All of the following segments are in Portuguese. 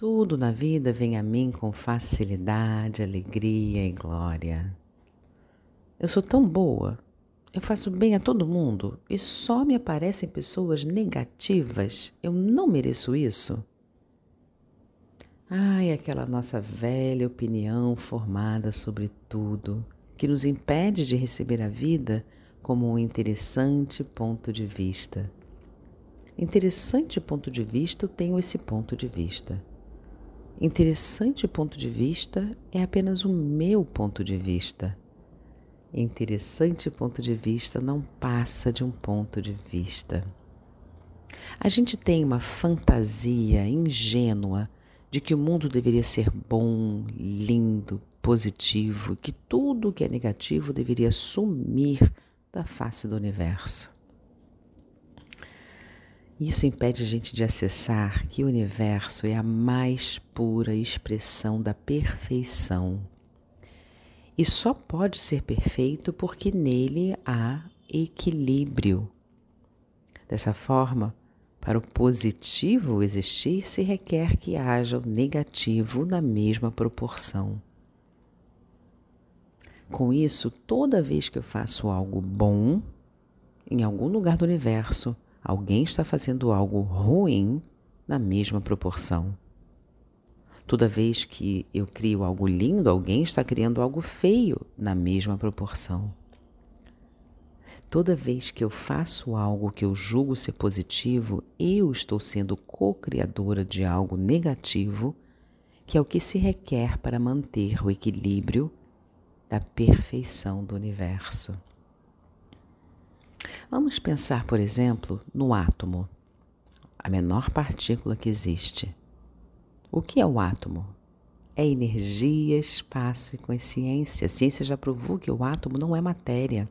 Tudo na vida vem a mim com facilidade, alegria e glória. Eu sou tão boa, eu faço bem a todo mundo e só me aparecem pessoas negativas. Eu não mereço isso. Ai, aquela nossa velha opinião formada sobre tudo, que nos impede de receber a vida como um interessante ponto de vista. Interessante ponto de vista, eu tenho esse ponto de vista. Interessante ponto de vista é apenas o meu ponto de vista. Interessante ponto de vista não passa de um ponto de vista. A gente tem uma fantasia ingênua de que o mundo deveria ser bom, lindo, positivo, que tudo que é negativo deveria sumir da face do universo. Isso impede a gente de acessar que o universo é a mais pura expressão da perfeição. E só pode ser perfeito porque nele há equilíbrio. Dessa forma, para o positivo existir, se requer que haja o negativo na mesma proporção. Com isso, toda vez que eu faço algo bom, em algum lugar do universo, alguém está fazendo algo ruim na mesma proporção. Toda vez que eu crio algo lindo, alguém está criando algo feio na mesma proporção. Toda vez que eu faço algo que eu julgo ser positivo, eu estou sendo co-criadora de algo negativo, que é o que se requer para manter o equilíbrio da perfeição do universo. Vamos pensar, por exemplo, no átomo, a menor partícula que existe. O que é o átomo? É energia, espaço e consciência. A ciência já provou que o átomo não é matéria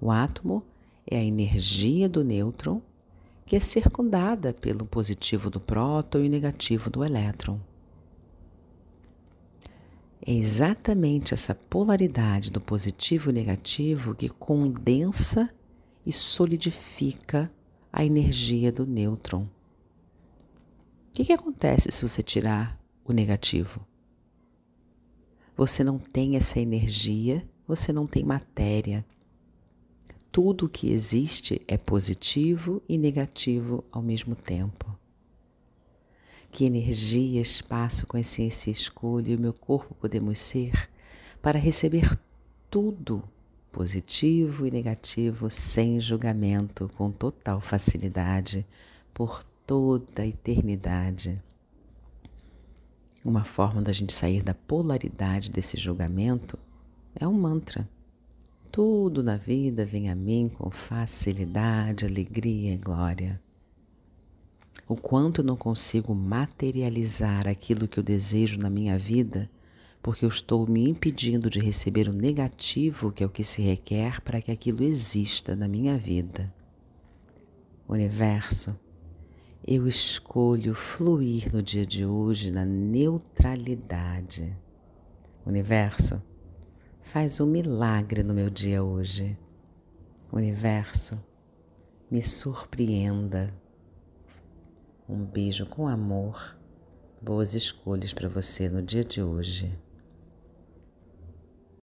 o átomo é a energia do nêutron que é circundada pelo positivo do próton e o negativo do elétron. É exatamente essa polaridade do positivo e negativo que condensa e solidifica a energia do nêutron. O que, que acontece se você tirar o negativo? Você não tem essa energia, você não tem matéria tudo que existe é positivo e negativo ao mesmo tempo. Que energia, espaço, consciência, escolha e o meu corpo podemos ser para receber tudo positivo e negativo sem julgamento, com total facilidade, por toda a eternidade. Uma forma da gente sair da polaridade desse julgamento é um mantra. Tudo na vida vem a mim com facilidade, alegria e glória. O quanto não consigo materializar aquilo que eu desejo na minha vida, porque eu estou me impedindo de receber o negativo, que é o que se requer para que aquilo exista na minha vida. Universo, eu escolho fluir no dia de hoje na neutralidade. Universo, Faz um milagre no meu dia hoje. Universo, me surpreenda. Um beijo com amor. Boas escolhas para você no dia de hoje.